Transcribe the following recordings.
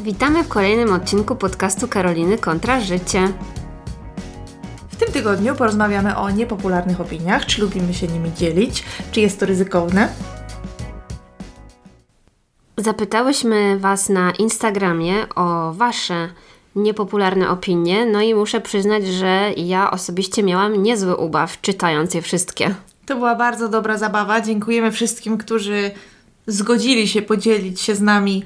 Witamy w kolejnym odcinku podcastu Karoliny kontra życie. W tym tygodniu porozmawiamy o niepopularnych opiniach, czy lubimy się nimi dzielić, czy jest to ryzykowne. Zapytałyśmy Was na Instagramie o Wasze niepopularne opinie, no i muszę przyznać, że ja osobiście miałam niezły ubaw czytając je wszystkie. To była bardzo dobra zabawa. Dziękujemy wszystkim, którzy zgodzili się podzielić się z nami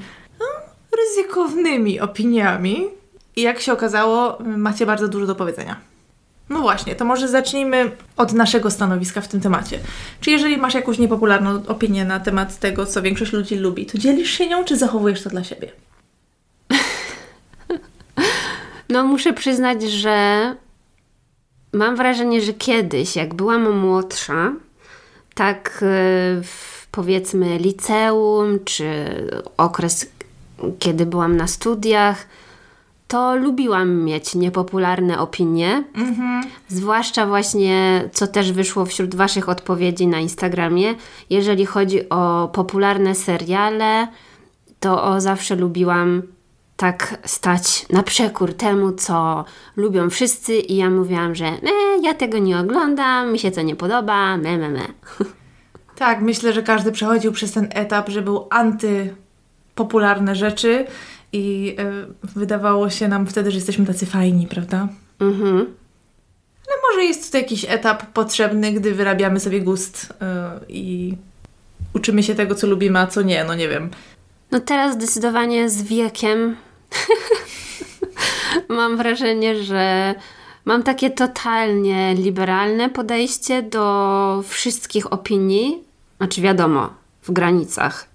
ryzykownymi opiniami. I jak się okazało, macie bardzo dużo do powiedzenia. No właśnie, to może zacznijmy od naszego stanowiska w tym temacie. Czy jeżeli masz jakąś niepopularną opinię na temat tego, co większość ludzi lubi, to dzielisz się nią, czy zachowujesz to dla siebie? No, muszę przyznać, że mam wrażenie, że kiedyś, jak byłam młodsza, tak e, w, powiedzmy liceum, czy okres, kiedy byłam na studiach, to lubiłam mieć niepopularne opinie. Zwłaszcza właśnie, co też wyszło wśród Waszych odpowiedzi na Instagramie, jeżeli chodzi o popularne seriale, to o, zawsze lubiłam tak stać na przekór temu, co lubią wszyscy i ja mówiłam, że e, ja tego nie oglądam, mi się to nie podoba, me, me, me. Tak, myślę, że każdy przechodził przez ten etap, że był antypopularne rzeczy i e, wydawało się nam wtedy, że jesteśmy tacy fajni, prawda? Mhm. Ale może jest to jakiś etap potrzebny, gdy wyrabiamy sobie gust e, i uczymy się tego, co lubimy, a co nie, no nie wiem. No teraz zdecydowanie z wiekiem mam wrażenie, że mam takie totalnie liberalne podejście do wszystkich opinii. Znaczy wiadomo, w granicach.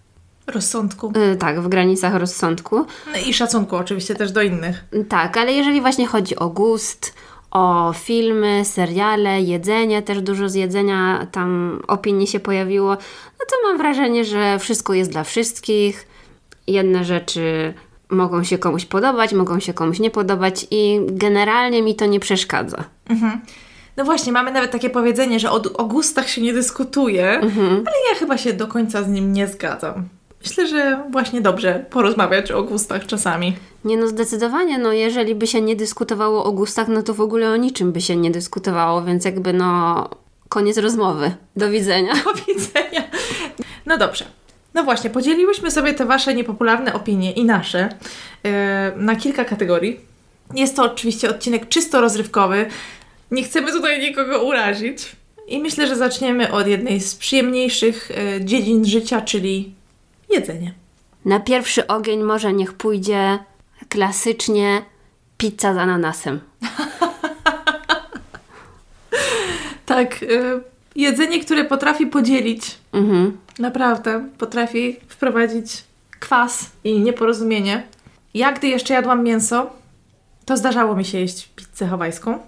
Rozsądku. Y, tak, w granicach rozsądku. No i szacunku oczywiście też do innych. Tak, ale jeżeli właśnie chodzi o gust, o filmy, seriale, jedzenie, też dużo z jedzenia tam opinii się pojawiło, no to mam wrażenie, że wszystko jest dla wszystkich. Jedne rzeczy mogą się komuś podobać, mogą się komuś nie podobać i generalnie mi to nie przeszkadza. No właśnie, mamy nawet takie powiedzenie, że o, o gustach się nie dyskutuje, ale ja chyba się do końca z nim nie zgadzam. Myślę, że właśnie dobrze porozmawiać o gustach czasami. Nie no, zdecydowanie, no jeżeli by się nie dyskutowało o gustach, no to w ogóle o niczym by się nie dyskutowało, więc jakby no koniec rozmowy. Do widzenia. Do widzenia. No dobrze. No właśnie, podzieliłyśmy sobie te Wasze niepopularne opinie i nasze yy, na kilka kategorii. Jest to oczywiście odcinek czysto rozrywkowy. Nie chcemy tutaj nikogo urazić. I myślę, że zaczniemy od jednej z przyjemniejszych yy, dziedzin życia, czyli jedzenie. Na pierwszy ogień może niech pójdzie klasycznie pizza z ananasem. Tak, yy, jedzenie, które potrafi podzielić. Mhm. Naprawdę, potrafi wprowadzić kwas i nieporozumienie. Ja, gdy jeszcze jadłam mięso, to zdarzało mi się jeść pizzę hawajską.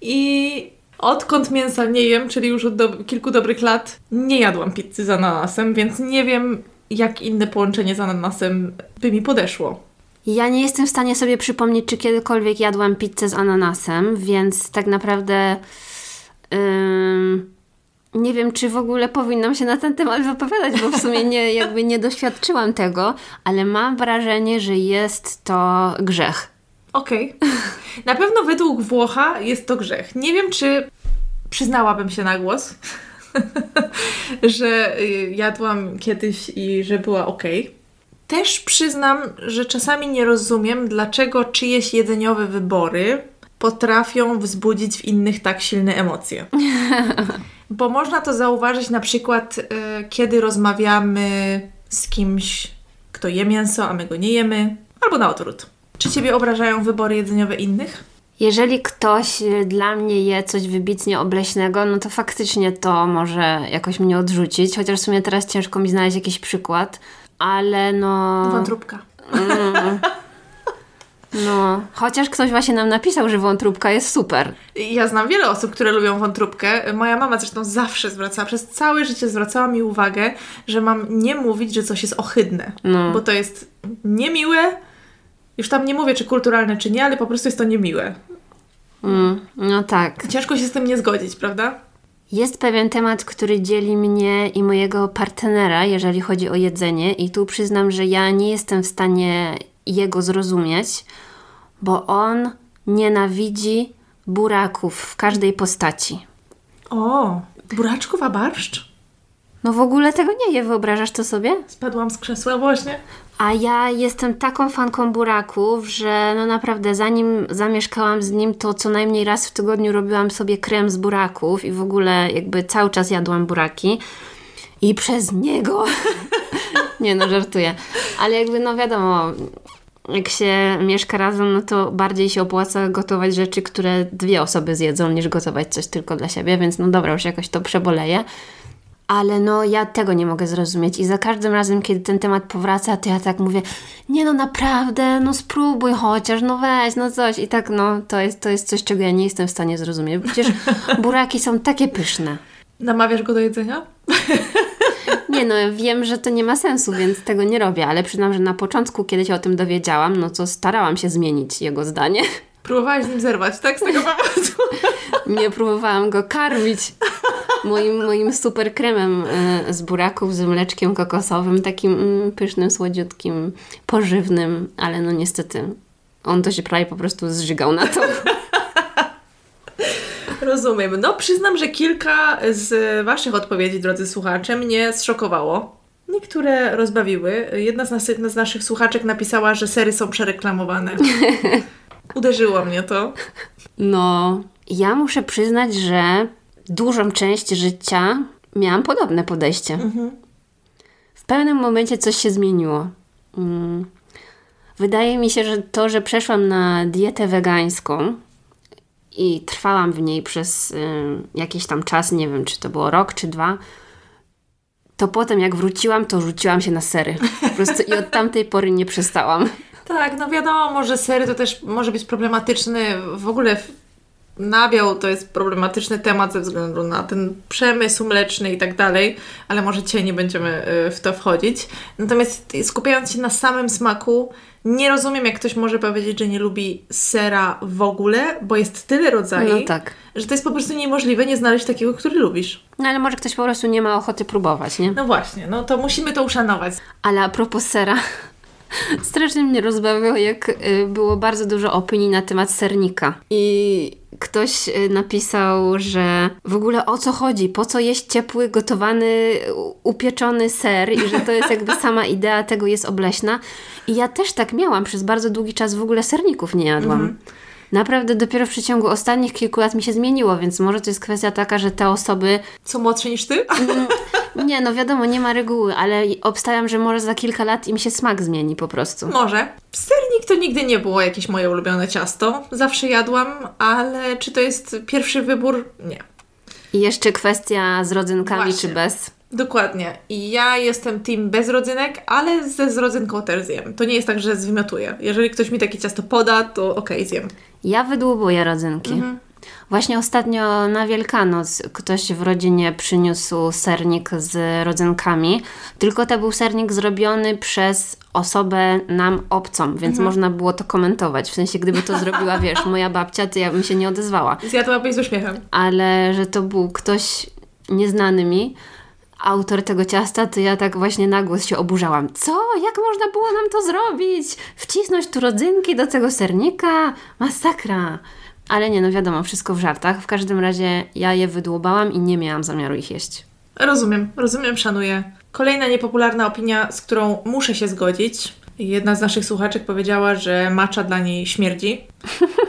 I odkąd mięsa nie jem, czyli już od do kilku dobrych lat, nie jadłam pizzy z ananasem, więc nie wiem, jak inne połączenie z ananasem by mi podeszło. Ja nie jestem w stanie sobie przypomnieć, czy kiedykolwiek jadłam pizzę z ananasem, więc tak naprawdę nie wiem, czy w ogóle powinnam się na ten temat wypowiadać, bo w sumie nie, jakby nie doświadczyłam tego, ale mam wrażenie, że jest to grzech. Okej. Na pewno według Włocha jest to grzech. Nie wiem, czy przyznałabym się na głos, że y, jadłam kiedyś i że była ok. Też przyznam, że czasami nie rozumiem, dlaczego czyjeś jedzeniowe wybory potrafią wzbudzić w innych tak silne emocje. Bo można to zauważyć na przykład, y, kiedy rozmawiamy z kimś, kto je mięso, a my go nie jemy, albo na odwrót. Czy Ciebie obrażają wybory jedzeniowe innych? Jeżeli ktoś y, dla mnie je coś wybitnie obleśnego, no to faktycznie to może jakoś mnie odrzucić, chociaż w sumie teraz ciężko mi znaleźć jakiś przykład, ale no... Wątróbka. No, chociaż ktoś właśnie nam napisał, że wątróbka jest super. Ja znam wiele osób, które lubią wątróbkę. Moja mama zresztą zawsze zwracała, przez całe życie zwracała mi uwagę, że mam nie mówić, że coś jest ohydne. No. Bo to jest niemiłe. Już tam nie mówię, czy kulturalne, czy nie, ale po prostu jest to niemiłe. Mm, no tak. Ciężko się z tym nie zgodzić, prawda? Jest pewien temat, który dzieli mnie i mojego partnera, jeżeli chodzi o jedzenie, i tu przyznam, że ja nie jestem w stanie jego zrozumieć, bo on nienawidzi buraków w każdej postaci. O, buraczków, a barszcz? No w ogóle tego nie je, wyobrażasz to sobie? Spadłam z krzesła właśnie. A ja jestem taką fanką buraków, że no naprawdę zanim zamieszkałam z nim, to co najmniej raz w tygodniu robiłam sobie krem z buraków i w ogóle jakby cały czas jadłam buraki. I przez niego. nie no, żartuję. Ale jakby no wiadomo, jak się mieszka razem, no to bardziej się opłaca gotować rzeczy, które dwie osoby zjedzą, niż gotować coś tylko dla siebie, więc no dobra, już jakoś to przeboleję. Ale no, ja tego nie mogę zrozumieć i za każdym razem, kiedy ten temat powraca, to ja tak mówię, nie no naprawdę, no spróbuj chociaż, no weź, no coś. I tak no, to jest, to jest coś, czego ja nie jestem w stanie zrozumieć. Przecież buraki są takie pyszne. Namawiasz go do jedzenia? Nie no, wiem, że to nie ma sensu, więc tego nie robię, ale przyznam, że na początku, kiedy się o tym dowiedziałam, no to starałam się zmienić jego zdanie. Próbowałaś z nim zerwać, tak? Z tego powodu. Nie próbowałam go karmić moim, moim super kremem e, z buraków, z mleczkiem kokosowym, takim mm, pysznym, słodziutkim, pożywnym, ale no niestety on to się prawie po prostu zżygał na to. Rozumiem. No, przyznam, że kilka z Waszych odpowiedzi, drodzy słuchacze, mnie zszokowało. Niektóre rozbawiły. Jedna z, nas, jedna z naszych słuchaczek napisała, że sery są przereklamowane. Uderzyło mnie to. No, ja muszę przyznać, że dużą część życia miałam podobne podejście. Mhm. W pewnym momencie coś się zmieniło. Mm. Wydaje mi się, że to, że przeszłam na dietę wegańską i trwałam w niej przez y, jakiś tam czas, nie wiem, czy to było rok czy dwa, to potem jak wróciłam, to rzuciłam się na sery. Po prostu i od tamtej pory nie przestałam. Tak, no wiadomo, że sery to też może być problematyczny w ogóle nabiał to jest problematyczny temat ze względu na ten przemysł mleczny i tak dalej, ale może dzisiaj nie będziemy y, w to wchodzić. Natomiast skupiając się na samym smaku, nie rozumiem, jak ktoś może powiedzieć, że nie lubi sera w ogóle, bo jest tyle rodzajów, No tak. że to jest po prostu niemożliwe nie znaleźć takiego, który lubisz. No ale może ktoś po prostu nie ma ochoty próbować, nie? No właśnie, no to musimy to uszanować. Ale a propos sera, strasznie mnie rozbawiło, jak y, było bardzo dużo opinii na temat sernika. I ktoś y, napisał, że w ogóle o co chodzi, po co jeść ciepły, gotowany, upieczony ser i że to jest jakby sama idea tego jest obleśna. I ja też tak miałam, przez bardzo długi czas w ogóle serników nie jadłam. Naprawdę dopiero w przeciągu ostatnich kilku lat mi się zmieniło, więc może to jest kwestia taka, że te osoby Co młodsze niż ty? Nie, no wiadomo, nie ma reguły, ale obstawiam, że może za kilka lat im się smak zmieni po prostu. Może. Sernik to nigdy nie było jakieś moje ulubione ciasto. Zawsze jadłam, ale czy to jest pierwszy wybór? Nie. I jeszcze kwestia z rodzynkami Właśnie. czy bez. Dokładnie. I ja jestem team bez rodzynek, ale ze z rodzynką też zjem. To nie jest tak, że zwymiotuję. Jeżeli ktoś mi takie ciasto poda, to okej, zjem. Ja wydłubuję rodzynki. Mhm. Właśnie ostatnio na Wielkanoc ktoś w rodzinie przyniósł sernik z rodzynkami, tylko to był sernik zrobiony przez osobę nam obcą, więc Mhm. można było to komentować. W sensie, gdyby to zrobiła, wiesz, moja babcia, to ja bym się nie odezwała. Zjadłabyś z uśmiechem. ale że to był ktoś nieznany mi, autor tego ciasta, to ja tak właśnie na głos się oburzałam. Co? Jak można było nam to zrobić? Wcisnąć tu rodzynki do tego sernika? Masakra! Ale nie, no wiadomo, wszystko w żartach. W każdym razie ja je wydłubałam i nie miałam zamiaru ich jeść. Rozumiem, rozumiem, szanuję. Kolejna niepopularna opinia, z którą muszę się zgodzić. Jedna z naszych słuchaczek powiedziała, że macza dla niej śmierdzi.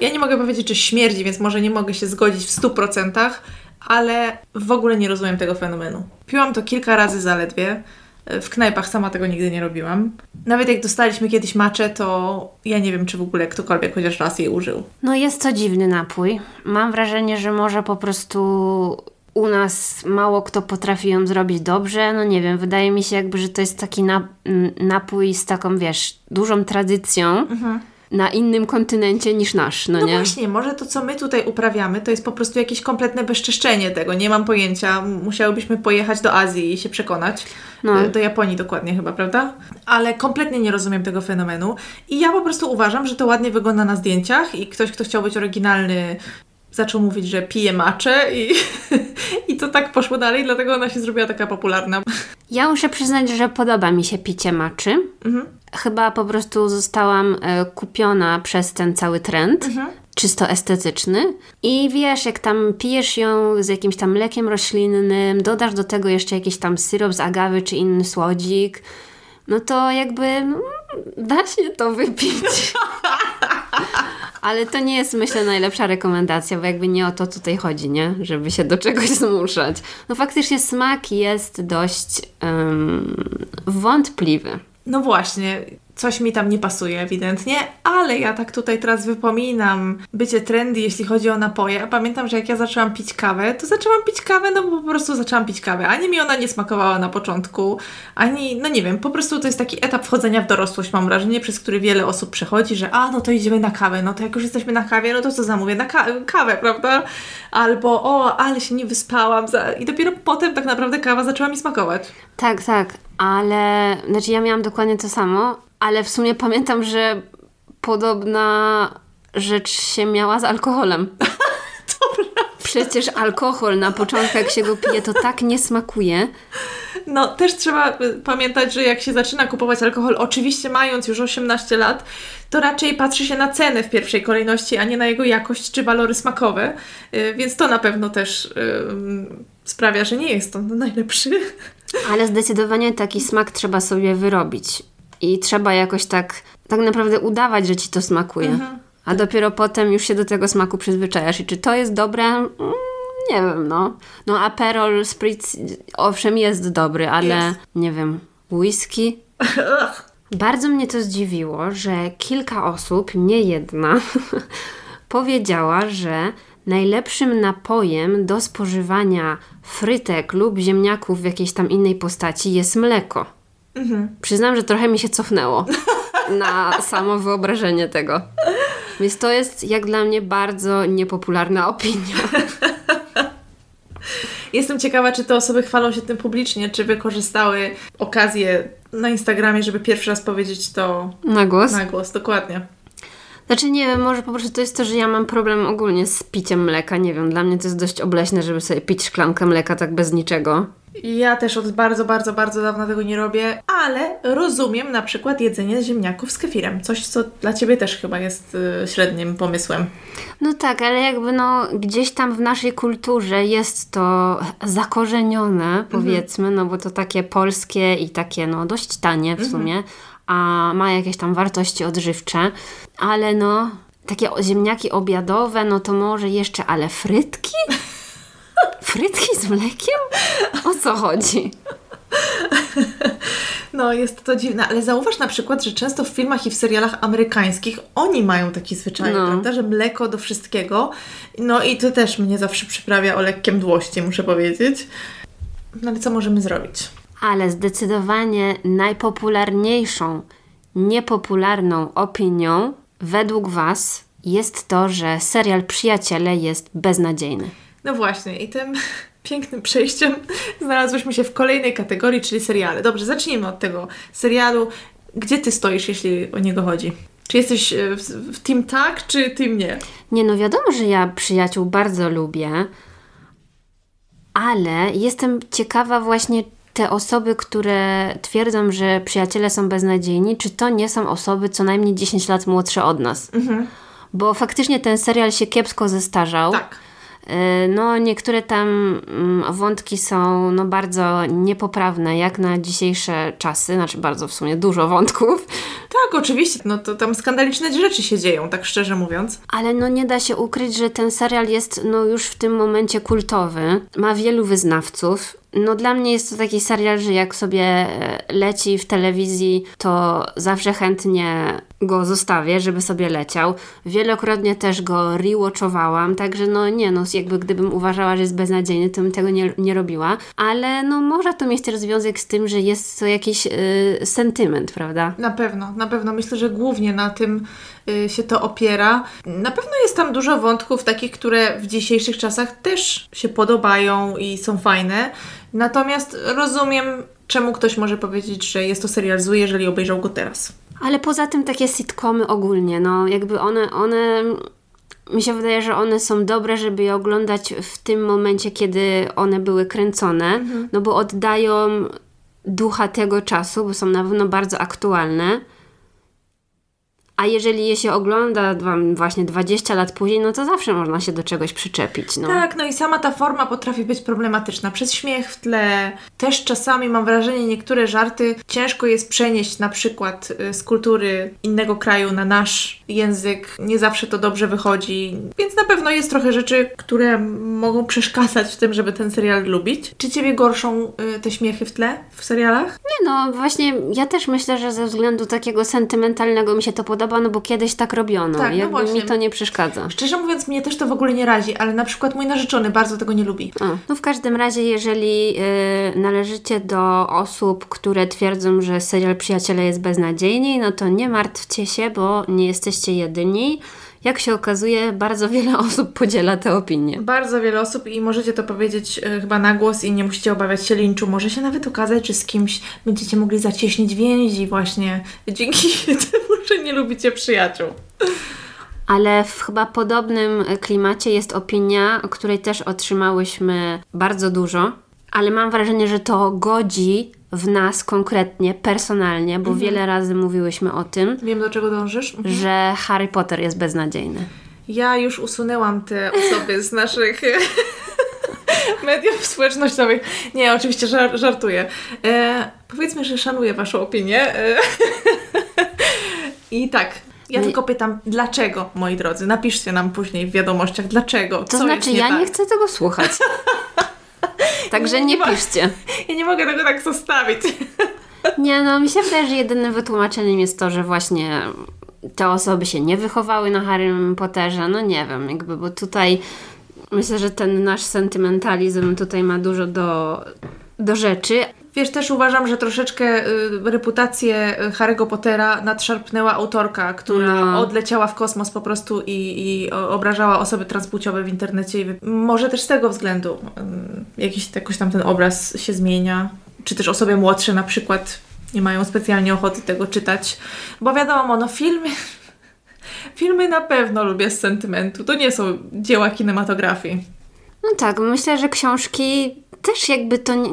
Ja nie mogę powiedzieć, czy śmierdzi, więc może nie mogę się zgodzić w 100%, ale w ogóle nie rozumiem tego fenomenu. Piłam to kilka razy zaledwie. W knajpach sama tego nigdy nie robiłam. Nawet jak dostaliśmy kiedyś maczę, to ja nie wiem, czy w ogóle ktokolwiek chociaż raz jej użył. No jest to dziwny napój. Mam wrażenie, że może po prostu u nas mało kto potrafi ją zrobić dobrze. No nie wiem, wydaje mi się jakby, że to jest taki napój z taką, wiesz, dużą tradycją na innym kontynencie niż nasz, no, No nie? właśnie, może to, co my tutaj uprawiamy, to jest po prostu jakieś kompletne bezczeszczenie tego. Nie mam pojęcia. Musiałybyśmy pojechać do Azji i się przekonać. No. E, Do Japonii dokładnie chyba, prawda? Ale kompletnie nie rozumiem tego fenomenu. I ja po prostu uważam, że to ładnie wygląda na zdjęciach i ktoś, kto chciał być oryginalny, zaczął mówić, że pije macze i, i to tak poszło dalej, dlatego ona się zrobiła taka popularna. Ja muszę przyznać, że podoba mi się picie maczy. Mhm. Chyba po prostu zostałam e, kupiona przez ten cały trend. Czysto estetyczny. I wiesz, jak tam pijesz ją z jakimś tam mlekiem roślinnym, dodasz do tego jeszcze jakiś tam syrop z agawy czy inny słodzik, no to jakby no, da się to wypić. Ale to nie jest, myślę, najlepsza rekomendacja, bo jakby nie o to tutaj chodzi, nie? Żeby się do czegoś zmuszać. No faktycznie smak jest dość em, wątpliwy. No właśnie, coś mi tam nie pasuje ewidentnie, ale ja tak tutaj teraz wypominam bycie trendy, jeśli chodzi o napoje. Pamiętam, że jak ja zaczęłam pić kawę, to zaczęłam pić kawę, no bo po prostu zaczęłam pić kawę. Ani mi ona nie smakowała na początku, ani, no nie wiem, po prostu to jest taki etap wchodzenia w dorosłość, mam wrażenie, przez który wiele osób przechodzi, że a, no to idziemy na kawę, no to jak już jesteśmy na kawie, no to co zamówię? Na ka kawę, prawda? Albo o, ale się nie wyspałam. I dopiero potem tak naprawdę kawa zaczęła mi smakować. Tak, tak, ale znaczy ja miałam dokładnie to samo, ale w sumie pamiętam, że podobna rzecz się miała z alkoholem. Przecież alkohol na początku, jak się go pije, to tak nie smakuje. No, też trzeba y, pamiętać, że jak się zaczyna kupować alkohol, oczywiście mając już 18 lat, to raczej patrzy się na cenę w pierwszej kolejności, a nie na jego jakość czy walory smakowe. Y, Więc to na pewno też y, sprawia, że nie jest on najlepszy. Ale zdecydowanie taki smak trzeba sobie wyrobić. I trzeba jakoś tak, tak naprawdę udawać, że ci to smakuje. A dopiero potem już się do tego smaku przyzwyczajasz. I czy to jest dobre? Mm, Nie wiem, no. No Aperol Spritz owszem jest dobry, ale nie wiem, whisky? Bardzo mnie to zdziwiło, że kilka osób, nie jedna, powiedziała, że najlepszym napojem do spożywania frytek lub ziemniaków w jakiejś tam innej postaci jest mleko. Przyznam, że trochę mi się cofnęło na samo wyobrażenie tego. Więc to jest jak dla mnie bardzo niepopularna opinia. Jestem ciekawa, czy te osoby chwalą się tym publicznie, czy wykorzystały okazję na Instagramie, żeby pierwszy raz powiedzieć to Na głos? na głos. Dokładnie. Znaczy nie wiem, może po prostu to jest to, że ja mam problem ogólnie z piciem mleka. Nie wiem, dla mnie to jest dość obleśne, żeby sobie pić szklankę mleka tak bez niczego. Ja też od bardzo, bardzo, bardzo dawna tego nie robię, ale rozumiem na przykład jedzenie ziemniaków z kefirem. Coś, co dla Ciebie też chyba jest y, średnim pomysłem. No tak, ale jakby no gdzieś tam w naszej kulturze jest to zakorzenione, powiedzmy, no bo to takie polskie i takie no dość tanie w sumie, a ma jakieś tam wartości odżywcze, ale no takie ziemniaki obiadowe, no to może jeszcze, ale frytki? Frytki z mlekiem? O co chodzi? No, jest to dziwne, ale zauważ na przykład, że często w filmach i w serialach amerykańskich oni mają taki zwyczaj, No. prawda, że mleko do wszystkiego. No i to też mnie zawsze przyprawia o lekkie mdłości, muszę powiedzieć. No ale co możemy zrobić? Ale zdecydowanie najpopularniejszą, niepopularną opinią według Was jest to, że serial Przyjaciele jest beznadziejny. No właśnie, i tym pięknym przejściem znalazłyśmy się w kolejnej kategorii, czyli seriale. Dobrze, zacznijmy od tego serialu. Gdzie ty stoisz, jeśli o niego chodzi? Czy jesteś e, w, w team tak, czy team nie? Nie no, wiadomo, że ja przyjaciół bardzo lubię, ale jestem ciekawa właśnie te osoby, które twierdzą, że przyjaciele są beznadziejni, czy to nie są osoby co najmniej 10 lat młodsze od nas? Bo faktycznie ten serial się kiepsko zestarzał. Tak. Y, No, niektóre tam mm, wątki są no, bardzo niepoprawne, jak na dzisiejsze czasy, znaczy bardzo w sumie dużo wątków, Tak, oczywiście, no to tam skandaliczne rzeczy się dzieją, tak szczerze mówiąc. ale no nie da się ukryć, że ten serial jest no już w tym momencie kultowy, ma wielu wyznawców. No dla mnie jest to taki serial, że jak sobie e, leci w telewizji, to zawsze chętnie go zostawię, żeby sobie leciał. Wielokrotnie też go rewatchowałam, także no nie no, jakby gdybym uważała, że jest beznadziejny, to bym tego nie, nie robiła, ale no może to mieć też związek z tym, że jest to jakiś y, sentyment, prawda? Na pewno, na pewno. Myślę, że głównie na tym się to opiera. Na pewno jest tam dużo wątków takich, które w dzisiejszych czasach też się podobają i są fajne. Natomiast rozumiem, czemu ktoś może powiedzieć, że jest to serial zły, jeżeli obejrzał go teraz. Ale poza tym takie sitcomy ogólnie, no jakby one, one mi się wydaje, że one są dobre, żeby je oglądać w tym momencie, kiedy one były kręcone, no bo oddają ducha tego czasu, bo są na pewno bardzo aktualne. A jeżeli je się ogląda wam właśnie 20 lat później, no to zawsze można się do czegoś przyczepić. No. Tak, no i sama ta forma potrafi być problematyczna. Przez śmiech w tle, też czasami mam wrażenie, niektóre żarty ciężko jest przenieść na przykład y, z kultury innego kraju na nasz język. Nie zawsze to dobrze wychodzi, więc na pewno jest trochę rzeczy, które mogą przeszkadzać w tym, żeby ten serial lubić. Czy Ciebie gorszą y, te śmiechy w tle w serialach? Nie no, właśnie ja też myślę, że ze względu takiego sentymentalnego mi się to podoba, no bo kiedyś tak robiono. Tak, no Jakby właśnie. mi to nie przeszkadza. Szczerze mówiąc, mnie też to w ogóle nie razi, ale na przykład mój narzeczony bardzo tego nie lubi. A, no w każdym razie, jeżeli y, należycie do osób, które twierdzą, że serial Przyjaciele jest beznadziejny, no to nie martwcie się, bo nie jesteście jedyni. Jak się okazuje, bardzo wiele osób podziela tę opinię. Bardzo wiele osób i możecie to powiedzieć e, chyba na głos i nie musicie obawiać się linczu. Może się nawet okazać, że z kimś będziecie mogli zacieśnić więzi właśnie dzięki temu, że nie lubicie przyjaciół. Ale w chyba podobnym klimacie jest opinia, o której też otrzymałyśmy bardzo dużo, ale mam wrażenie, że to godzi w nas konkretnie, personalnie, bo wiele razy mówiłyśmy o tym, Wiem, do czego dążysz. że Harry Potter jest beznadziejny. Ja już usunęłam te osoby z naszych mediów społecznościowych. Nie, oczywiście żar żartuję. E, powiedzmy, że szanuję Waszą opinię. E, I tak. Ja tylko pytam, dlaczego, moi drodzy? Napiszcie nam później w wiadomościach, dlaczego. To znaczy, nie ja tak. nie chcę tego słuchać. Także nie Nie piszcie. Ja nie mogę tego tak zostawić. Nie, no mi się wydaje, że jedynym wytłumaczeniem jest to, że właśnie te osoby się nie wychowały na Harrym Potterze. No nie wiem, jakby, bo tutaj myślę, że ten nasz sentymentalizm tutaj ma dużo do, do rzeczy. Wiesz, też uważam, że troszeczkę y, reputację Harry'ego Pottera nadszarpnęła autorka, która No. odleciała w kosmos po prostu i, i obrażała osoby transpłciowe w internecie. Może też z tego względu y, jakiś, jakoś tam ten obraz się zmienia. Czy też osoby młodsze na przykład nie mają specjalnie ochoty tego czytać. Bo wiadomo, no filmy... Filmy na pewno lubię z sentymentu. To nie są dzieła kinematografii. No tak, myślę, że książki też jakby to nie,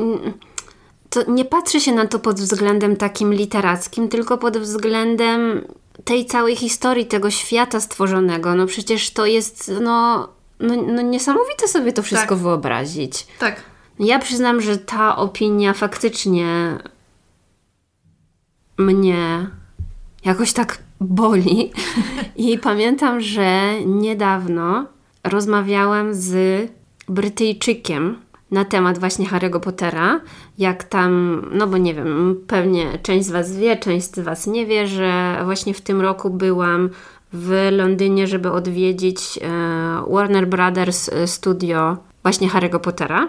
to nie patrzy się na to pod względem takim literackim, tylko pod względem tej całej historii, tego świata stworzonego. No przecież to jest, no, no, no niesamowite sobie to wszystko Tak. wyobrazić. Tak. Ja przyznam, że ta opinia faktycznie mnie jakoś tak boli. I pamiętam, że niedawno rozmawiałam z Brytyjczykiem na temat właśnie Harry'ego Pottera, jak tam, no bo nie wiem, pewnie część z Was wie, część z Was nie wie, że właśnie w tym roku byłam w Londynie, żeby odwiedzić e, Warner Brothers e, studio właśnie Harry'ego Pottera.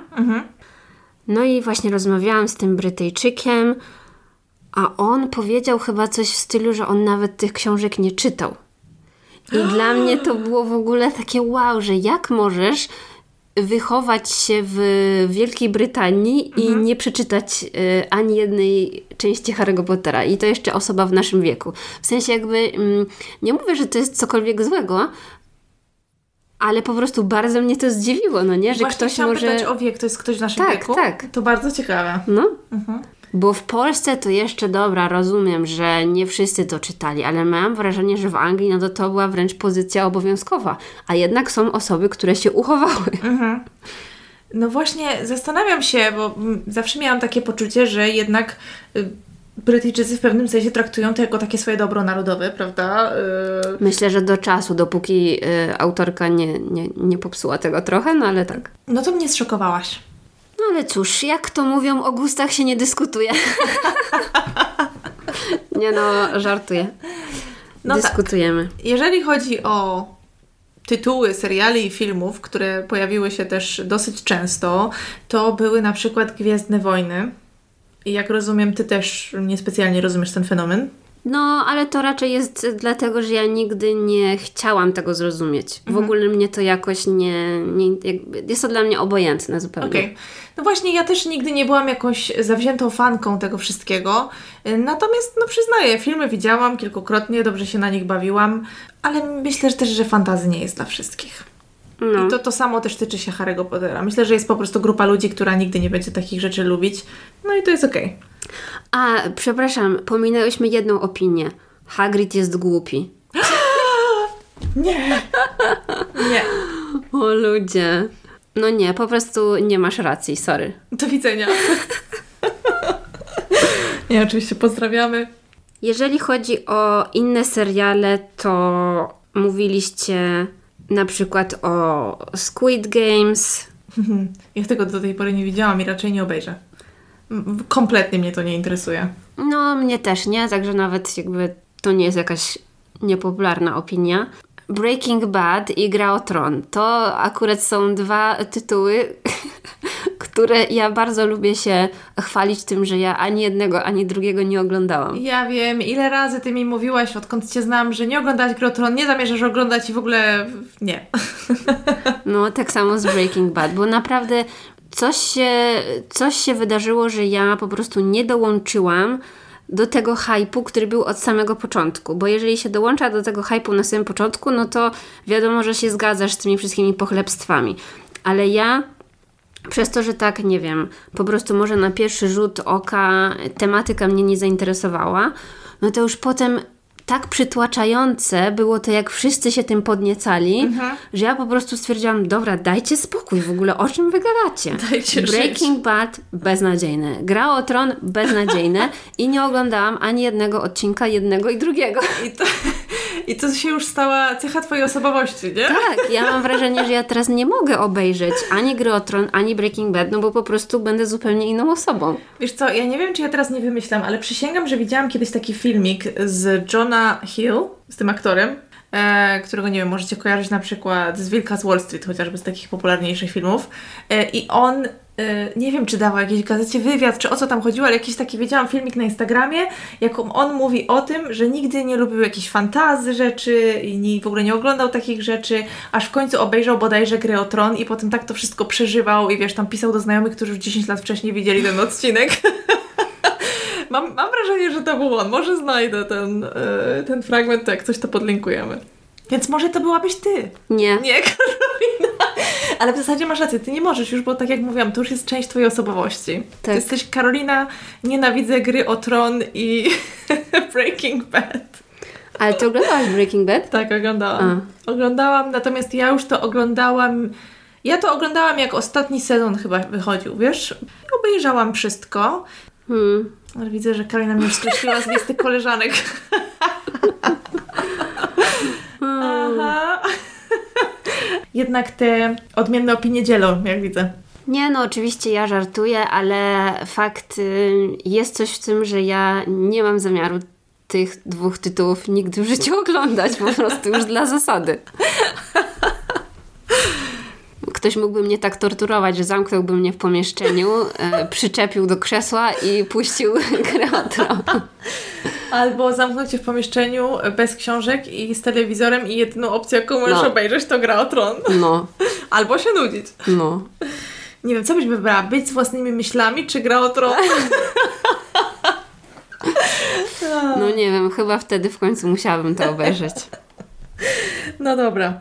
No i właśnie rozmawiałam z tym Brytyjczykiem, a on powiedział chyba coś w stylu, że on nawet tych książek nie czytał. I dla mnie to było w ogóle takie wow, że jak możesz wychować się w Wielkiej Brytanii i nie przeczytać y, ani jednej części Harry'ego Pottera. I to jeszcze osoba w naszym wieku. W sensie jakby, mm, nie mówię, że to jest cokolwiek złego, ale po prostu bardzo mnie to zdziwiło, no nie? Że Właśnie ktoś może... pytać o wiek, to jest ktoś w naszym Tak, wieku? tak. To bardzo ciekawe. No. Bo w Polsce to jeszcze dobra, rozumiem, że nie wszyscy to czytali, ale mam wrażenie, że w Anglii no to, to była wręcz pozycja obowiązkowa, a jednak są osoby, które się uchowały. No właśnie, zastanawiam się, bo zawsze miałam takie poczucie, że jednak y, Brytyjczycy w pewnym sensie traktują to jako takie swoje dobro narodowe, prawda? Y, Myślę, że do czasu, dopóki y, autorka nie, nie, nie popsuła tego trochę, no ale tak. No to mnie zszokowałaś. No ale cóż, jak to mówią, o gustach się nie dyskutuje. nie no, żartuję. No tak. Dyskutujemy. Jeżeli chodzi o tytuły seriali i filmów, które pojawiły się też dosyć często, to były na przykład Gwiezdne Wojny. I jak rozumiem, ty też niespecjalnie rozumiesz ten fenomen. No, ale to raczej jest dlatego, że ja nigdy nie chciałam tego zrozumieć. W Mhm. ogóle mnie to jakoś nie. nie jest to dla mnie obojętne zupełnie. Okej. No właśnie, ja też nigdy nie byłam jakąś zawziętą fanką tego wszystkiego. Natomiast, no przyznaję, filmy widziałam kilkukrotnie, dobrze się na nich bawiłam, ale myślę że też, że fantazy nie jest dla wszystkich. No. I to, to samo też tyczy się Harry'ego Pottera. Myślę, że jest po prostu grupa ludzi, która nigdy nie będzie takich rzeczy lubić. No i to jest okej. A, przepraszam, pominęłyśmy jedną opinię. Hagrid jest głupi. Nie! Nie. O ludzie. No nie, po prostu nie masz racji, sorry. Do widzenia. Nie, oczywiście pozdrawiamy. Jeżeli chodzi o inne seriale, to mówiliście na przykład o Squid Games. Ja tego do tej pory nie widziałam i raczej nie obejrzę. Kompletnie mnie to nie interesuje. No, mnie też nie, także nawet jakby to nie jest jakaś niepopularna opinia. Breaking Bad i Gra o Tron. To akurat są dwa tytuły, które ja bardzo lubię się chwalić tym, że ja ani jednego, ani drugiego nie oglądałam. Ja wiem, ile razy ty mi mówiłaś, odkąd cię znam, że nie oglądałaś Grotron, nie zamierzasz oglądać i w ogóle nie. No, tak samo z Breaking Bad, bo naprawdę coś się, coś się wydarzyło, że ja po prostu nie dołączyłam do tego hypu, który był od samego początku. Bo jeżeli się dołącza do tego hypu na samym początku, no to wiadomo, że się zgadzasz z tymi wszystkimi pochlebstwami. Ale ja przez to, że tak, nie wiem, po prostu może na pierwszy rzut oka tematyka mnie nie zainteresowała, no to już potem tak przytłaczające było to, jak wszyscy się tym podniecali, że ja po prostu stwierdziłam, dobra, dajcie spokój w ogóle, o czym wy gadacie? Dajcie Breaking Bad beznadziejne, Gra o Tron beznadziejne i nie oglądałam ani jednego odcinka, jednego i drugiego. I to, I to się już stała cecha twojej osobowości, nie? Tak, ja mam wrażenie, że ja teraz nie mogę obejrzeć ani Gry o Tron, ani Breaking Bad, no bo po prostu będę zupełnie inną osobą. Wiesz co, ja nie wiem, czy ja teraz nie wymyślam, ale przysięgam, że widziałam kiedyś taki filmik z Johna Hill, z tym aktorem, e, którego, nie wiem, możecie kojarzyć na przykład z Wilka z Wall Street, chociażby z takich popularniejszych filmów. E, I on, e, nie wiem, czy dawał jakiejś gazecie wywiad, czy o co tam chodziło, ale jakiś taki, widziałam filmik na Instagramie, jak on mówi o tym, że nigdy nie lubił jakichś fantazy rzeczy i w ogóle nie oglądał takich rzeczy, aż w końcu obejrzał bodajże Grę o Tron i potem tak to wszystko przeżywał i wiesz, tam pisał do znajomych, którzy już 10 lat wcześniej widzieli ten odcinek. Mam, mam wrażenie, że to był on. Może znajdę ten, e, ten fragment, to jak coś to podlinkujemy. Więc może to byłabyś ty. Nie. Nie, Karolina. Ale w zasadzie masz rację, ty nie możesz już, bo tak jak mówiłam, to już jest część twojej osobowości. Ty Tak. jesteś Karolina, nienawidzę gry o tron i Breaking Bad. Ale ty oglądałaś Breaking Bad? Tak, oglądałam. Oglądałam, natomiast ja już to oglądałam. Ja to oglądałam jak ostatni sezon chyba wychodził, wiesz? Obejrzałam wszystko. Hmm. Ale widzę, że Karolina mnie skreśliła z listy koleżanek. Aha. Jednak te odmienne opinie dzielą, jak widzę. Nie, no oczywiście ja żartuję, ale fakt y, jest coś w tym, że ja nie mam zamiaru tych dwóch tytułów nigdy w życiu oglądać, po prostu już dla zasady. Ktoś mógłby mnie tak torturować, że zamknąłby mnie w pomieszczeniu, e, przyczepił do krzesła i puścił grę o tron. Albo zamknąć cię w pomieszczeniu bez książek i z telewizorem i jedyną opcją, jaką możesz No. obejrzeć, to gra o tron. No, Albo się nudzić. no. Nie wiem, co byś wybrała? Być z własnymi myślami, czy gra o tron? No nie wiem, chyba wtedy w końcu musiałabym to obejrzeć. No dobra.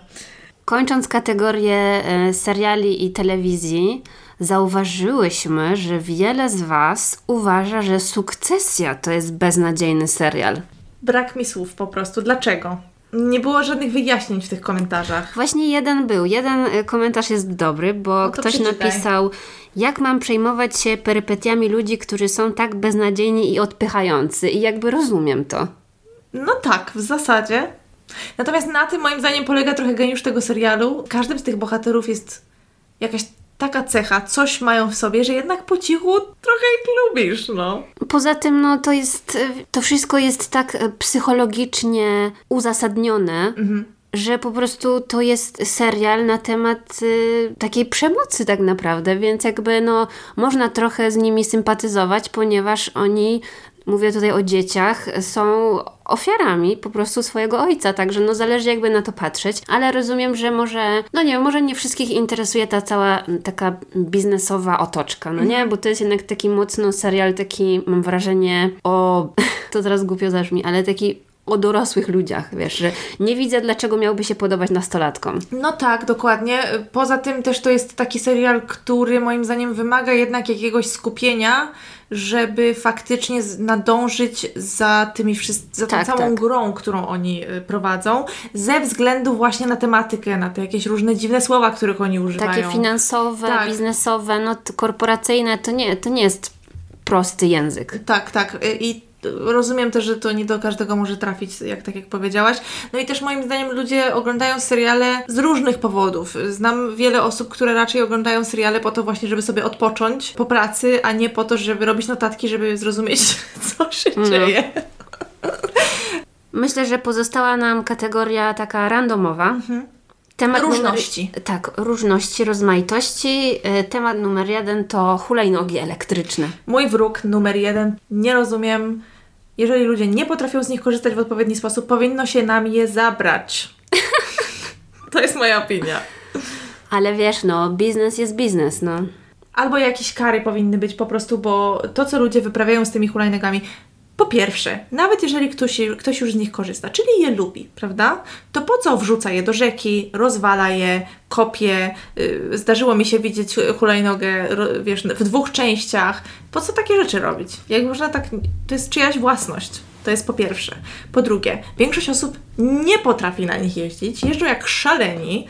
Kończąc kategorię e, seriali i telewizji, zauważyłyśmy, że wiele z Was uważa, że Sukcesja to jest beznadziejny serial. Brak mi słów po prostu. Dlaczego? Nie było żadnych wyjaśnień w tych komentarzach. Właśnie jeden był. Jeden e, komentarz jest dobry, bo No to ktoś przeczytaj. napisał, jak mam przejmować się perypetiami ludzi, którzy są tak beznadziejni i odpychający. I jakby rozumiem to. No tak, w zasadzie. Natomiast na tym moim zdaniem polega trochę geniusz tego serialu. Każdym z tych bohaterów jest jakaś taka cecha, coś mają w sobie, że jednak po cichu trochę ich lubisz, no. Poza tym, no to jest, e, to wszystko jest tak e, psychologicznie uzasadnione, że po prostu to jest serial na temat y, takiej przemocy tak naprawdę, więc jakby no można trochę z nimi sympatyzować, ponieważ oni mówię tutaj o dzieciach, są ofiarami po prostu swojego ojca, także no zależy jakby na to patrzeć, ale rozumiem, że może, no nie wiem, może nie wszystkich interesuje ta cała taka biznesowa otoczka, no nie, bo to jest jednak taki mocno serial, taki mam wrażenie o, to teraz głupio zabrzmi, ale taki o dorosłych ludziach, wiesz, że nie widzę, dlaczego miałby się podobać nastolatkom. No tak, dokładnie. Poza tym też to jest taki serial, który moim zdaniem wymaga jednak jakiegoś skupienia, żeby faktycznie nadążyć za tymi za tą Tak, całą tak. grą, którą oni y, prowadzą, ze względu właśnie na tematykę, na te jakieś różne dziwne słowa, których oni używają. Takie finansowe, Tak. biznesowe, no korporacyjne, to nie, to nie jest prosty język. Tak, tak. Y, I rozumiem też, że to nie do każdego może trafić, jak tak jak powiedziałaś. No i też moim zdaniem ludzie oglądają seriale z różnych powodów. Znam wiele osób, które raczej oglądają seriale po to właśnie, żeby sobie odpocząć po pracy, a nie po to, żeby robić notatki, żeby zrozumieć, co się dzieje. Myślę, że pozostała nam kategoria taka randomowa. Temat Różności. Numer, tak, różności, rozmaitości. E, Temat numer jeden to hulajnogi elektryczne. Mój wróg numer jeden. Nie rozumiem. Jeżeli ludzie nie potrafią z nich korzystać w odpowiedni sposób, powinno się nam je zabrać. to jest moja opinia. Ale wiesz, no, biznes jest biznes, no. Albo jakieś kary powinny być po prostu, bo to, co ludzie wyprawiają z tymi hulajnogami, po pierwsze, nawet jeżeli ktoś, ktoś już z nich korzysta, czyli je lubi, prawda? To po co wrzuca je do rzeki, rozwala je, kopie? Yy, zdarzyło mi się widzieć hulajnogę, wiesz, w dwóch częściach. Po co takie rzeczy robić? Jak można tak... To jest czyjaś własność. To jest po pierwsze. Po drugie, większość osób nie potrafi na nich jeździć, jeżdżą jak szaleni.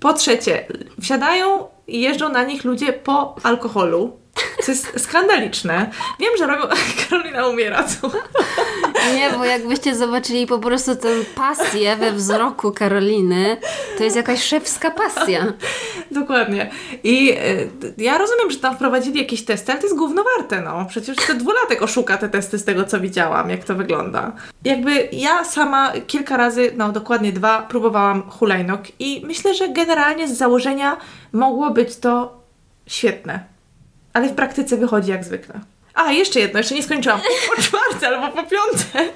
Po trzecie, wsiadają i jeżdżą na nich ludzie po alkoholu, co jest skandaliczne. Wiem, że robią... Karolina umiera tu. Nie, bo jakbyście zobaczyli po prostu tę pasję we wzroku Karoliny, to jest jakaś szewska pasja. Dokładnie. I y, ja rozumiem, że tam wprowadzili jakieś testy, ale to jest gówno warte, no. Przecież te dwulatek oszuka te testy z tego, co widziałam, jak to wygląda. Jakby ja sama kilka razy, no dokładnie dwa, próbowałam hulajnóg i myślę, że generalnie z założenia mogło być to świetne. Ale w praktyce wychodzi jak zwykle. A, jeszcze jedno, jeszcze nie skończyłam. Po czwarte albo po piąte.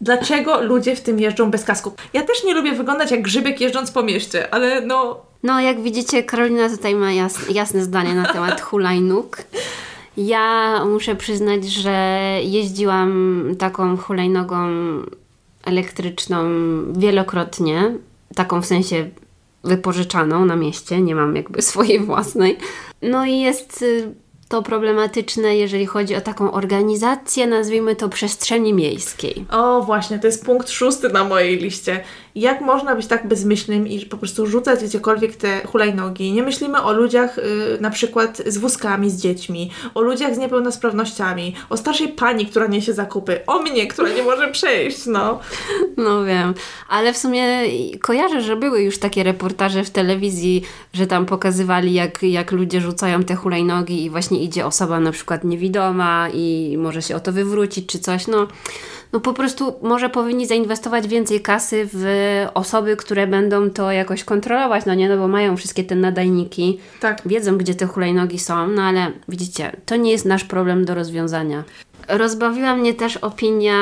Dlaczego ludzie w tym jeżdżą bez kasku? Ja też nie lubię wyglądać jak grzybek jeżdżąc po mieście, ale no No, jak widzicie, Karolina tutaj ma jas, jasne zdanie na temat hulajnóg. Ja muszę przyznać, że jeździłam taką hulajnogą elektryczną wielokrotnie, taką w sensie wypożyczaną na mieście, nie mam jakby swojej własnej. No i jest y, to problematyczne, jeżeli chodzi o taką organizację, nazwijmy to przestrzeni miejskiej. O, właśnie, to jest punkt szósty na mojej liście. Jak można być tak bezmyślnym i po prostu rzucać gdziekolwiek te hulajnogi? Nie myślimy o ludziach y, na przykład z wózkami, z dziećmi, o ludziach z niepełnosprawnościami, o starszej pani, która niesie zakupy, o mnie, która nie może przejść, no. No wiem, ale w sumie kojarzę, że były już takie reportaże w telewizji, że tam pokazywali, jak, jak ludzie rzucają te hulajnogi i właśnie idzie osoba na przykład niewidoma i może się o to wywrócić czy coś. No, no po prostu może powinni zainwestować więcej kasy w osoby, które będą to jakoś kontrolować, no nie, no bo mają wszystkie te nadajniki, Tak. wiedzą, gdzie te hulajnogi są, no ale widzicie, to nie jest nasz problem do rozwiązania. Rozbawiła mnie też opinia,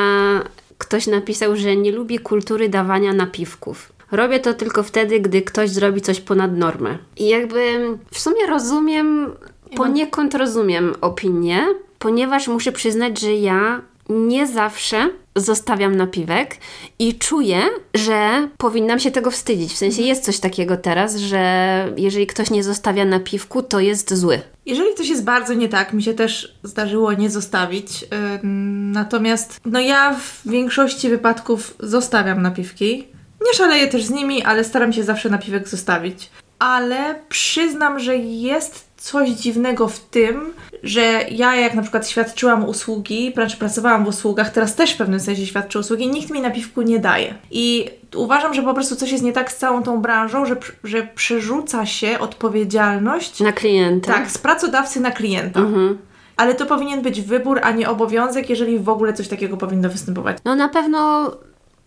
ktoś napisał, że nie lubi kultury dawania napiwków. Robię to tylko wtedy, gdy ktoś zrobi coś ponad normę. I jakby w sumie rozumiem, poniekąd rozumiem opinię, ponieważ muszę przyznać, że ja nie zawsze zostawiam napiwek i czuję, że powinnam się tego wstydzić. W sensie jest coś takiego teraz, że jeżeli ktoś nie zostawia napiwku, to jest zły. Jeżeli coś jest bardzo nie tak, mi się też zdarzyło nie zostawić. Natomiast no ja w większości wypadków zostawiam napiwki. Nie szaleję też z nimi, ale staram się zawsze napiwek zostawić. Ale przyznam, że jest coś dziwnego w tym, że ja jak na przykład świadczyłam usługi, znaczy pracowałam w usługach, teraz też w pewnym sensie świadczę usługi, nikt mi napiwku nie daje. I uważam, że po prostu coś jest nie tak z całą tą branżą, że, że przerzuca się odpowiedzialność Na klienta. tak, z pracodawcy na klienta. Mhm. Ale to powinien być wybór, a nie obowiązek, jeżeli w ogóle coś takiego powinno występować. No na pewno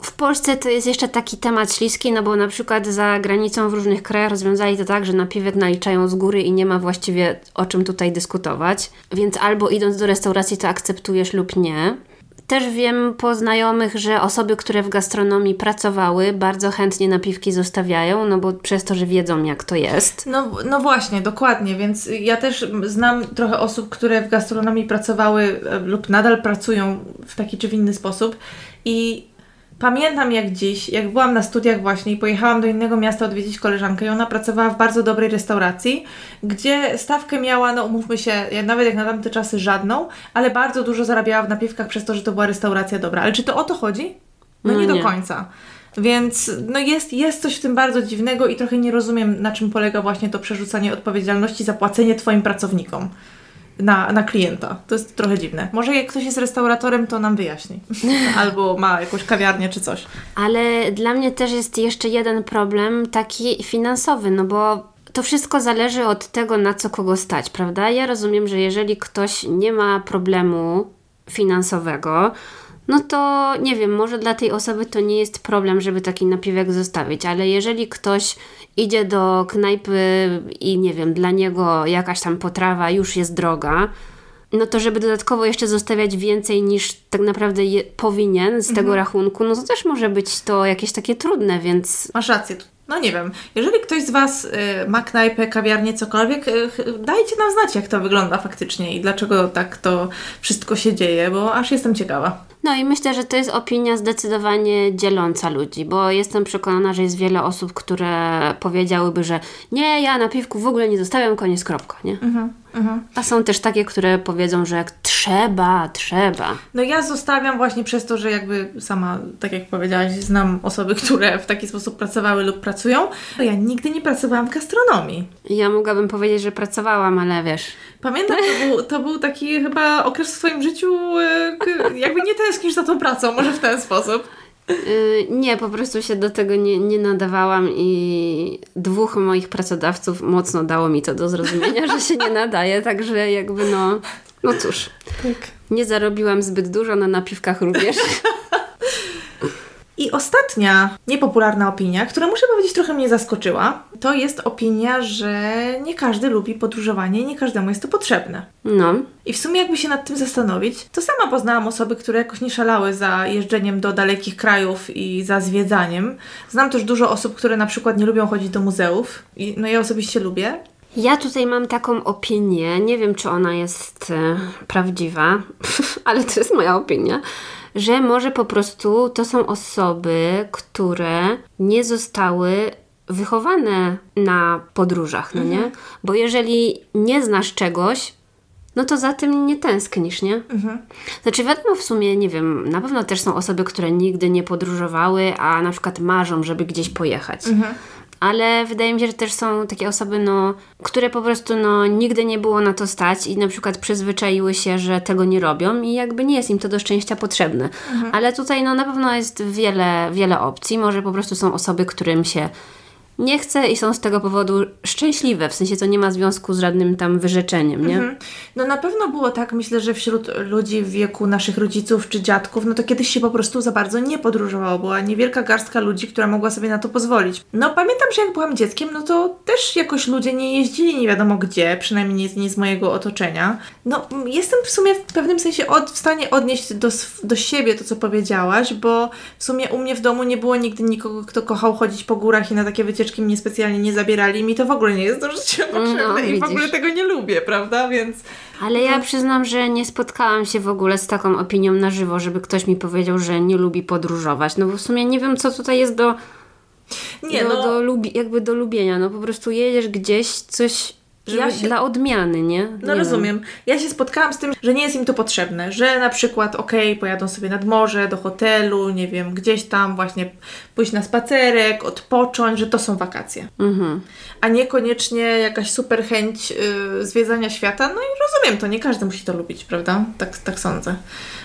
W Polsce to jest jeszcze taki temat śliski, no bo na przykład za granicą w różnych krajach rozwiązali to tak, że napiwek naliczają z góry i nie ma właściwie o czym tutaj dyskutować. Więc albo idąc do restauracji to akceptujesz lub nie. Też wiem po znajomych, że osoby, które w gastronomii pracowały, bardzo chętnie napiwki zostawiają, no bo przez to, że wiedzą jak to jest. No, no właśnie, dokładnie, więc ja też znam trochę osób, które w gastronomii pracowały e, lub nadal pracują w taki czy w inny sposób i Pamiętam jak dziś, jak byłam na studiach właśnie i pojechałam do innego miasta odwiedzić koleżankę i ona pracowała w bardzo dobrej restauracji, gdzie stawkę miała, no umówmy się, nawet jak na tamte czasy żadną, ale bardzo dużo zarabiała w napiwkach przez to, że to była restauracja dobra. Ale czy to o to chodzi? No, no nie, nie, do końca. Więc no jest, jest coś w tym bardzo dziwnego i trochę nie rozumiem, na czym polega właśnie to przerzucanie odpowiedzialności za płacenie Twoim pracownikom na, na klienta. To jest trochę dziwne. Może jak ktoś jest restauratorem, to nam wyjaśni. Albo ma jakąś kawiarnię czy coś. Ale dla mnie też jest jeszcze jeden problem taki finansowy, no bo to wszystko zależy od tego, na co kogo stać, prawda? Ja rozumiem, że jeżeli ktoś nie ma problemu finansowego, no to nie wiem, może dla tej osoby to nie jest problem, żeby taki napiwek zostawić, ale jeżeli ktoś idzie do knajpy i nie wiem, dla niego jakaś tam potrawa już jest droga, no to żeby dodatkowo jeszcze zostawiać więcej niż tak naprawdę powinien z tego mhm. rachunku, no to też może być to jakieś takie trudne, więc... Masz rację, no nie wiem, jeżeli ktoś z Was y, ma knajpę, kawiarnię, cokolwiek, y, dajcie nam znać, jak to wygląda faktycznie i dlaczego tak to wszystko się dzieje, bo aż jestem ciekawa. No i myślę, że to jest opinia zdecydowanie dzieląca ludzi, bo jestem przekonana, że jest wiele osób, które powiedziałyby, że nie, ja na piwku w ogóle nie zostawiam, koniec, kropka, nie? Mhm. Mhm. A są też takie, które powiedzą, że jak trzeba, trzeba. No ja zostawiam właśnie przez to, że jakby sama, tak jak powiedziałaś, znam osoby, które w taki sposób pracowały lub pracują. Ja nigdy nie pracowałam w gastronomii. Ja mogłabym powiedzieć, że pracowałam, ale wiesz. Pamiętam, to był, to był taki chyba okres w swoim życiu, e, jakby nie tęsknisz za tą pracą, może w ten sposób. Y, nie, po prostu się do tego nie, nie nadawałam i dwóch moich pracodawców mocno dało mi to do zrozumienia, że się nie nadaje, także jakby no, no cóż. Tak. Nie zarobiłam zbyt dużo na napiwkach również. I ostatnia niepopularna opinia, która muszę powiedzieć trochę mnie zaskoczyła, to jest opinia, że nie każdy lubi podróżowanie nie każdemu jest to potrzebne. No. I w sumie jakby się nad tym zastanowić, to sama poznałam osoby, które jakoś nie szalały za jeżdżeniem do dalekich krajów i za zwiedzaniem. Znam też dużo osób, które na przykład nie lubią chodzić do muzeów i no ja osobiście lubię. Ja tutaj mam taką opinię, nie wiem czy ona jest e, prawdziwa, ale to jest moja opinia, że może po prostu to są osoby, które nie zostały wychowane na podróżach, no mhm. nie? Bo jeżeli nie znasz czegoś, no to za tym nie tęsknisz, nie? Mhm. Znaczy wiadomo w sumie, nie wiem, na pewno też są osoby, które nigdy nie podróżowały, a na przykład marzą, żeby gdzieś pojechać. Mhm ale wydaje mi się, że też są takie osoby, no, które po prostu no, nigdy nie było na to stać i na przykład przyzwyczaiły się, że tego nie robią i jakby nie jest im to do szczęścia potrzebne. Mhm. Ale tutaj no, na pewno jest wiele, wiele opcji. Może po prostu są osoby, którym się nie chce i są z tego powodu szczęśliwe, w sensie to nie ma związku z żadnym tam wyrzeczeniem, nie? Mhm. No na pewno było tak, myślę, że wśród ludzi w wieku naszych rodziców czy dziadków, no to kiedyś się po prostu za bardzo nie podróżowało, była niewielka garstka ludzi, która mogła sobie na to pozwolić. No pamiętam, że jak byłam dzieckiem, no to też jakoś ludzie nie jeździli nie wiadomo gdzie, przynajmniej nie, z mojego otoczenia. No jestem w sumie w pewnym sensie od, w stanie odnieść do, do siebie to, co powiedziałaś, bo w sumie u mnie w domu nie było nigdy nikogo, kto kochał chodzić po górach i na takie wycieczki mnie specjalnie nie zabierali, mi to w ogóle nie jest do życia no, potrzebne no, i w ogóle tego nie lubię, prawda? Więc... Ale ja przyznam, że nie spotkałam się w ogóle z taką opinią na żywo, żeby ktoś mi powiedział, że nie lubi podróżować. No bo w sumie nie wiem, co tutaj jest do... Nie, do, no... do lubi, jakby do lubienia. No po prostu jedziesz gdzieś, coś ja się... Dla odmiany, nie? No nie rozumiem. Wiem. Ja się spotkałam z tym, że nie jest im to potrzebne, że na przykład okej, okay, pojadą sobie nad morze, do hotelu, nie wiem, gdzieś tam właśnie pójść na spacerek, odpocząć, że to są wakacje. Mhm. A niekoniecznie jakaś super chęć yy, zwiedzania świata. No i rozumiem to, nie każdy musi to lubić, prawda? Tak, tak sądzę.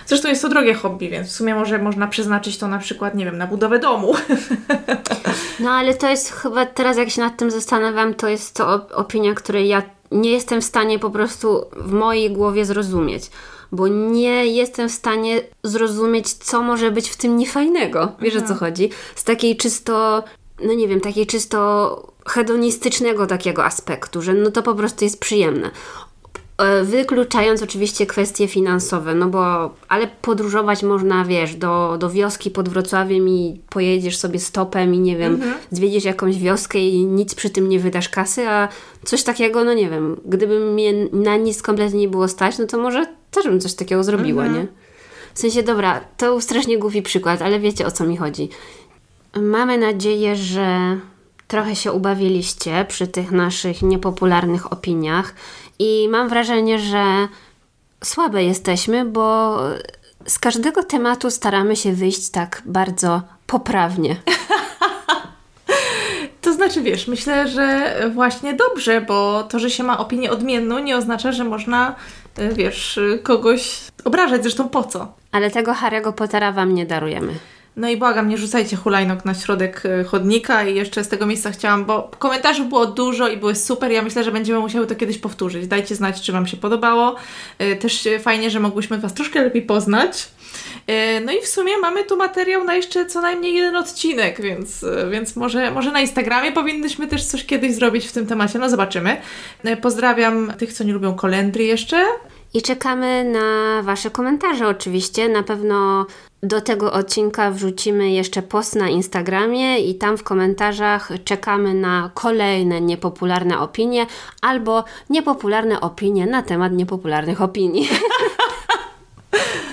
Zresztą jest to drogie hobby, więc w sumie może można przeznaczyć to na przykład, nie wiem, na budowę domu. No ale to jest chyba teraz, jak się nad tym zastanawiam, to jest to opinia, której ja nie jestem w stanie po prostu w mojej głowie zrozumieć. bo nie jestem w stanie zrozumieć, co może być w tym niefajnego. Wiesz o co chodzi? Z takiej czysto, no nie wiem, takiej czysto hedonistycznego takiego aspektu, że no to po prostu jest przyjemne. E, Wykluczając oczywiście kwestie finansowe, no bo, ale podróżować można, wiesz, do, do wioski pod Wrocławiem i pojedziesz sobie stopem i nie wiem, Mhm. zwiedziesz jakąś wioskę i nic przy tym nie wydasz kasy, a coś takiego, no nie wiem, gdyby mnie na nic kompletnie nie było stać, no to może też bym coś takiego zrobiła, Mhm. nie? W sensie, dobra, to strasznie głupi przykład, ale wiecie o co mi chodzi. Mamy nadzieję, że trochę się ubawiliście przy tych naszych niepopularnych opiniach i mam wrażenie, że słabe jesteśmy, bo z każdego tematu staramy się wyjść tak bardzo poprawnie. To znaczy, wiesz, myślę, że właśnie dobrze, bo to, że się ma opinię odmienną, nie oznacza, że można, e, wiesz, kogoś obrażać. Zresztą po co? Ale tego Harry'ego Pottera Wam nie darujemy. No i błagam, nie rzucajcie hulajnóg na środek e, chodnika i jeszcze z tego miejsca chciałam, bo komentarzy było dużo i były super. Ja myślę, że będziemy musiały to kiedyś powtórzyć. Dajcie znać, czy Wam się podobało. E, Też e, fajnie, że mogłyśmy Was troszkę lepiej poznać. No i w sumie mamy tu materiał na jeszcze co najmniej jeden odcinek, więc, więc może, może na Instagramie powinnyśmy też coś kiedyś zrobić w tym temacie. No zobaczymy. Pozdrawiam tych, co nie lubią kolendry jeszcze. I czekamy na Wasze komentarze oczywiście. Na pewno do tego odcinka wrzucimy jeszcze post na Instagramie i tam w komentarzach czekamy na kolejne niepopularne opinie albo niepopularne opinie na temat niepopularnych opinii.